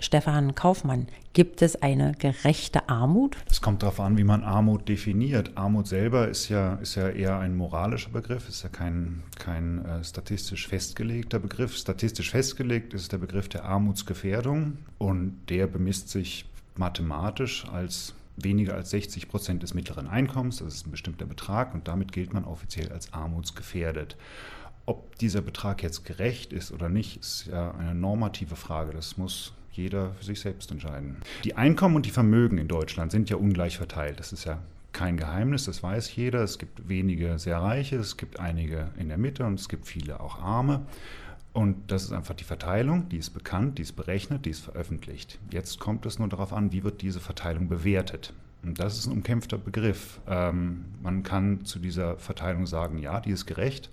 Stefan Kaufmann, gibt es eine gerechte Armut? Es kommt darauf an, wie man Armut definiert. Armut selber ist ja, ist ja eher ein moralischer Begriff, ist ja kein, kein äh, statistisch festgelegter Begriff. Statistisch festgelegt ist der Begriff der Armutsgefährdung und der bemisst sich mathematisch als weniger als 60 Prozent des mittleren Einkommens, das ist ein bestimmter Betrag und damit gilt man offiziell als armutsgefährdet. Ob dieser Betrag jetzt gerecht ist oder nicht, ist ja eine normative Frage. Das muss jeder für sich selbst entscheiden. Die Einkommen und die Vermögen in Deutschland sind ja ungleich verteilt. Das ist ja kein Geheimnis, das weiß jeder. Es gibt wenige sehr reiche, es gibt einige in der Mitte und es gibt viele auch arme. Und das ist einfach die Verteilung, die ist bekannt, die ist berechnet, die ist veröffentlicht. Jetzt kommt es nur darauf an, wie wird diese Verteilung bewertet. Das ist ein umkämpfter Begriff. Ähm, man kann zu dieser Verteilung sagen, ja, die ist gerecht,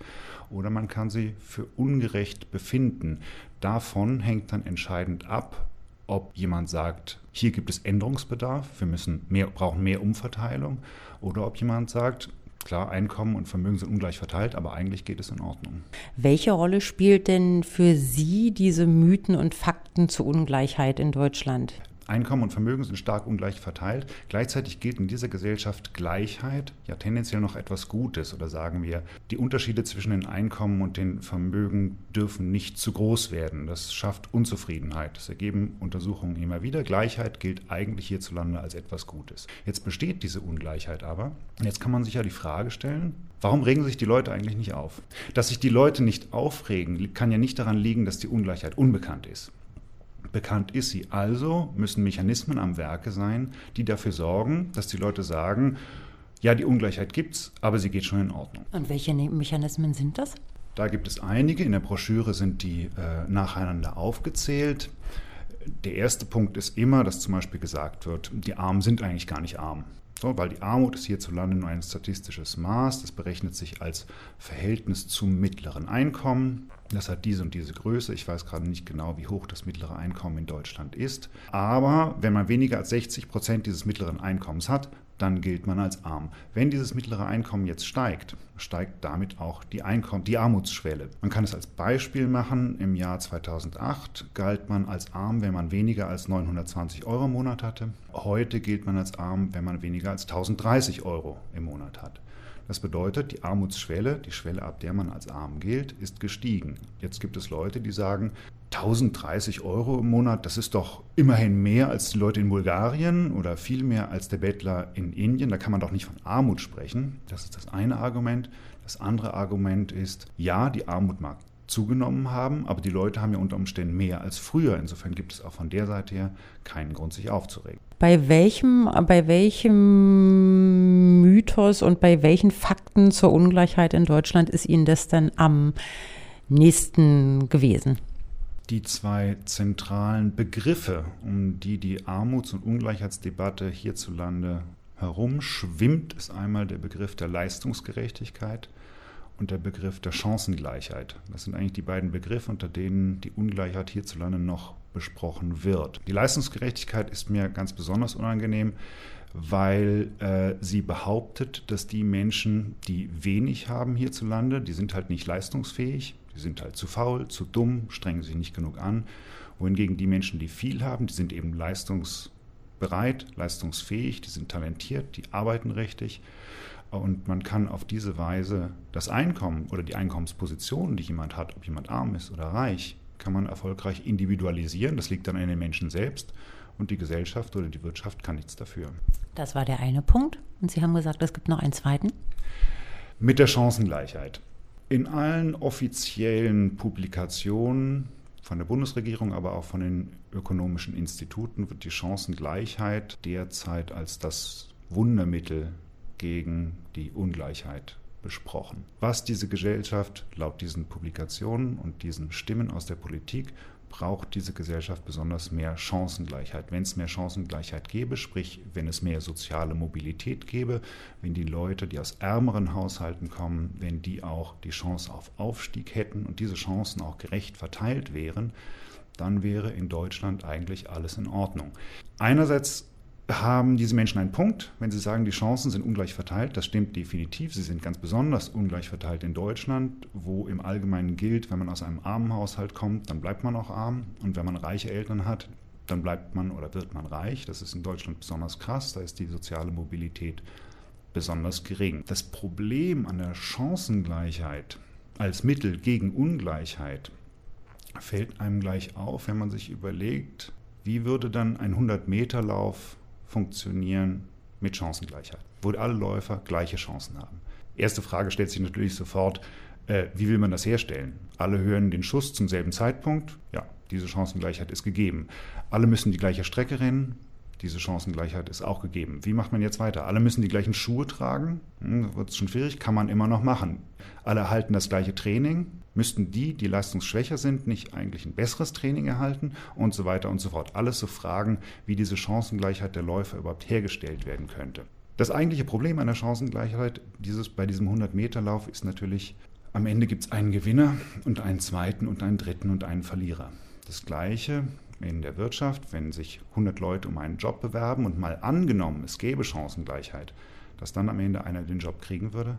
oder man kann sie für ungerecht befinden. Davon hängt dann entscheidend ab, ob jemand sagt, hier gibt es Änderungsbedarf, wir müssen mehr, brauchen mehr Umverteilung, oder ob jemand sagt, klar, Einkommen und Vermögen sind ungleich verteilt, aber eigentlich geht es in Ordnung. Welche Rolle spielt denn für Sie diese Mythen und Fakten zur Ungleichheit in Deutschland? Einkommen und Vermögen sind stark ungleich verteilt. Gleichzeitig gilt in dieser Gesellschaft Gleichheit ja tendenziell noch etwas Gutes oder sagen wir, die Unterschiede zwischen den Einkommen und den Vermögen dürfen nicht zu groß werden. Das schafft Unzufriedenheit. Das ergeben Untersuchungen immer wieder. Gleichheit gilt eigentlich hierzulande als etwas Gutes. Jetzt besteht diese Ungleichheit aber. Jetzt kann man sich ja die Frage stellen, Warum regen sich die Leute eigentlich nicht auf? Dass sich die Leute nicht aufregen, kann ja nicht daran liegen, dass die Ungleichheit unbekannt ist. Bekannt ist sie. Also müssen Mechanismen am Werke sein, die dafür sorgen, dass die Leute sagen, ja, die Ungleichheit gibt's, aber sie geht schon in Ordnung. Und welche ne-, Mechanismen sind das? Da gibt es einige. In der Broschüre sind die äh, nacheinander aufgezählt. Der erste Punkt ist immer, dass zum Beispiel gesagt wird, die Armen sind eigentlich gar nicht arm. So, weil die Armut ist hierzulande nur ein statistisches Maß. Das berechnet sich als Verhältnis zum mittleren Einkommen. Das hat diese und diese Größe. Ich weiß gerade nicht genau, wie hoch das mittlere Einkommen in Deutschland ist. Aber wenn man weniger als 60 Prozent dieses mittleren Einkommens hat, dann gilt man als arm. Wenn dieses mittlere Einkommen jetzt steigt, steigt damit auch die, Einkommen, die Armutsschwelle. Man kann es als Beispiel machen. Im Jahr 2008 galt man als arm, wenn man weniger als 920 Euro im Monat hatte. Heute gilt man als arm, wenn man weniger als 1030 Euro im Monat hat. Das bedeutet, die Armutsschwelle, die Schwelle, ab der man als arm gilt, ist gestiegen. Jetzt gibt es Leute, die sagen, 1030 Euro im Monat, das ist doch immerhin mehr als die Leute in Bulgarien oder viel mehr als der Bettler in Indien. Da kann man doch nicht von Armut sprechen. Das ist das eine Argument. Das andere Argument ist, ja, die Armut mag zugenommen haben, aber die Leute haben ja unter Umständen mehr als früher. Insofern gibt es auch von der Seite her keinen Grund, sich aufzuregen. Bei welchem, bei welchem Mythos und bei welchen Fakten zur Ungleichheit in Deutschland ist Ihnen das denn am nächsten gewesen? Die zwei zentralen Begriffe, um die die Armuts- und Ungleichheitsdebatte hierzulande herumschwimmt, ist einmal der Begriff der Leistungsgerechtigkeit und der Begriff der Chancengleichheit. Das sind eigentlich die beiden Begriffe, unter denen die Ungleichheit hierzulande noch besprochen wird. Die Leistungsgerechtigkeit ist mir ganz besonders unangenehm, weil äh, sie behauptet, dass die Menschen, die wenig haben hierzulande, die sind halt nicht leistungsfähig, die sind halt zu faul, zu dumm, strengen sich nicht genug an, wohingegen die Menschen, die viel haben, die sind eben leistungsbereit, leistungsfähig, die sind talentiert, die arbeiten richtig und man kann auf diese Weise das Einkommen oder die Einkommensposition, die jemand hat, ob jemand arm ist oder reich, kann man erfolgreich individualisieren. Das liegt dann an den Menschen selbst und die Gesellschaft oder die Wirtschaft kann nichts dafür. Das war der eine Punkt. Und Sie haben gesagt, es gibt noch einen zweiten. Mit der Chancengleichheit. In allen offiziellen Publikationen von der Bundesregierung, aber auch von den ökonomischen Instituten wird die Chancengleichheit derzeit als das Wundermittel gegen die Ungleichheit besprochen. Was diese Gesellschaft laut diesen Publikationen und diesen Stimmen aus der Politik braucht diese Gesellschaft besonders mehr Chancengleichheit. Wenn es mehr Chancengleichheit gäbe, sprich wenn es mehr soziale Mobilität gäbe, wenn die Leute, die aus ärmeren Haushalten kommen, wenn die auch die Chance auf Aufstieg hätten und diese Chancen auch gerecht verteilt wären, dann wäre in Deutschland eigentlich alles in Ordnung. Einerseits haben diese Menschen einen Punkt, wenn sie sagen, die Chancen sind ungleich verteilt. Das stimmt definitiv. Sie sind ganz besonders ungleich verteilt in Deutschland, wo im Allgemeinen gilt, wenn man aus einem armen Haushalt kommt, dann bleibt man auch arm. Und wenn man reiche Eltern hat, dann bleibt man oder wird man reich. Das ist in Deutschland besonders krass, da ist die soziale Mobilität besonders gering. Das Problem an der Chancengleichheit als Mittel gegen Ungleichheit fällt einem gleich auf, wenn man sich überlegt, wie würde dann ein 100-Meter-Lauf funktionieren mit Chancengleichheit, wo alle Läufer gleiche Chancen haben. Erste Frage stellt sich natürlich sofort, äh, wie will man das herstellen? Alle hören den Schuss zum selben Zeitpunkt. Ja, diese Chancengleichheit ist gegeben. Alle müssen die gleiche Strecke rennen. Diese Chancengleichheit ist auch gegeben. Wie macht man jetzt weiter? Alle müssen die gleichen Schuhe tragen. Hm, wird es schon schwierig, kann man immer noch machen. Alle erhalten das gleiche Training. Müssten die, die leistungsschwächer sind, nicht eigentlich ein besseres Training erhalten? Und so weiter und so fort. Alles so Fragen, wie diese Chancengleichheit der Läufer überhaupt hergestellt werden könnte. Das eigentliche Problem einer Chancengleichheit dieses, bei diesem 100-Meter-Lauf ist natürlich, am Ende gibt es einen Gewinner und einen zweiten und einen dritten und einen Verlierer. Das gleiche in der Wirtschaft, wenn sich 100 Leute um einen Job bewerben und mal angenommen, es gäbe Chancengleichheit, dass dann am Ende einer den Job kriegen würde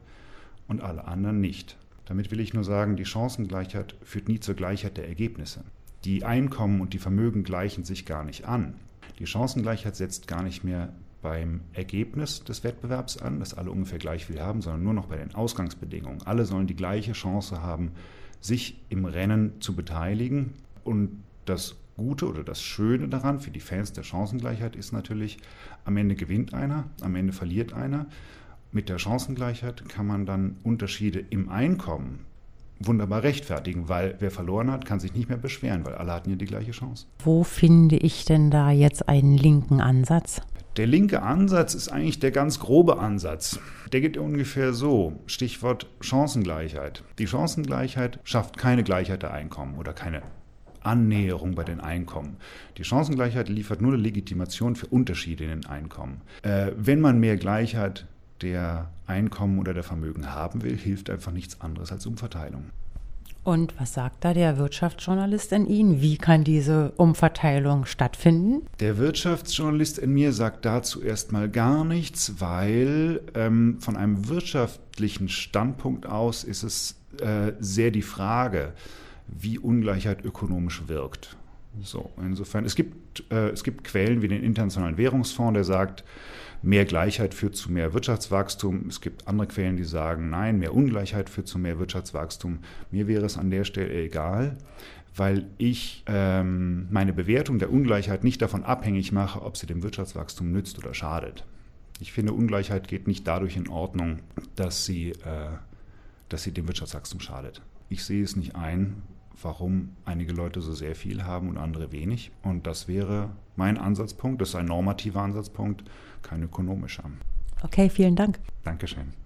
und alle anderen nicht. Damit will ich nur sagen, die Chancengleichheit führt nie zur Gleichheit der Ergebnisse. Die Einkommen und die Vermögen gleichen sich gar nicht an. Die Chancengleichheit setzt gar nicht mehr beim Ergebnis des Wettbewerbs an, dass alle ungefähr gleich viel haben, sondern nur noch bei den Ausgangsbedingungen. Alle sollen die gleiche Chance haben, sich im Rennen zu beteiligen. Und das Gute oder das Schöne daran für die Fans der Chancengleichheit ist natürlich, am Ende gewinnt einer, am Ende verliert einer. Mit der Chancengleichheit kann man dann Unterschiede im Einkommen wunderbar rechtfertigen, weil wer verloren hat, kann sich nicht mehr beschweren, weil alle hatten ja die gleiche Chance. Wo finde ich denn da jetzt einen linken Ansatz? Der linke Ansatz ist eigentlich der ganz grobe Ansatz. Der geht ungefähr so. Stichwort Chancengleichheit. Die Chancengleichheit schafft keine Gleichheit der Einkommen oder keine Annäherung bei den Einkommen. Die Chancengleichheit liefert nur eine Legitimation für Unterschiede in den Einkommen. Äh, wenn man mehr Gleichheit der Einkommen oder der Vermögen haben will, hilft einfach nichts anderes als Umverteilung. Und was sagt da der Wirtschaftsjournalist in Ihnen? Wie kann diese Umverteilung stattfinden? Der Wirtschaftsjournalist in mir sagt dazu erstmal gar nichts, weil ähm, von einem wirtschaftlichen Standpunkt aus ist es äh, sehr die Frage, wie Ungleichheit ökonomisch wirkt. So, insofern, es gibt, äh, es gibt Quellen wie den Internationalen Währungsfonds, der sagt, mehr Gleichheit führt zu mehr Wirtschaftswachstum. Es gibt andere Quellen, die sagen, nein, mehr Ungleichheit führt zu mehr Wirtschaftswachstum. Mir wäre es an der Stelle egal, weil ich ähm, meine Bewertung der Ungleichheit nicht davon abhängig mache, ob sie dem Wirtschaftswachstum nützt oder schadet. Ich finde, Ungleichheit geht nicht dadurch in Ordnung, dass sie, äh, dass sie dem Wirtschaftswachstum schadet. Ich sehe es nicht ein, warum einige Leute so sehr viel haben und andere wenig. Und das wäre mein Ansatzpunkt. Das ist ein normativer Ansatzpunkt, kein ökonomischer. Okay, vielen Dank. Dankeschön.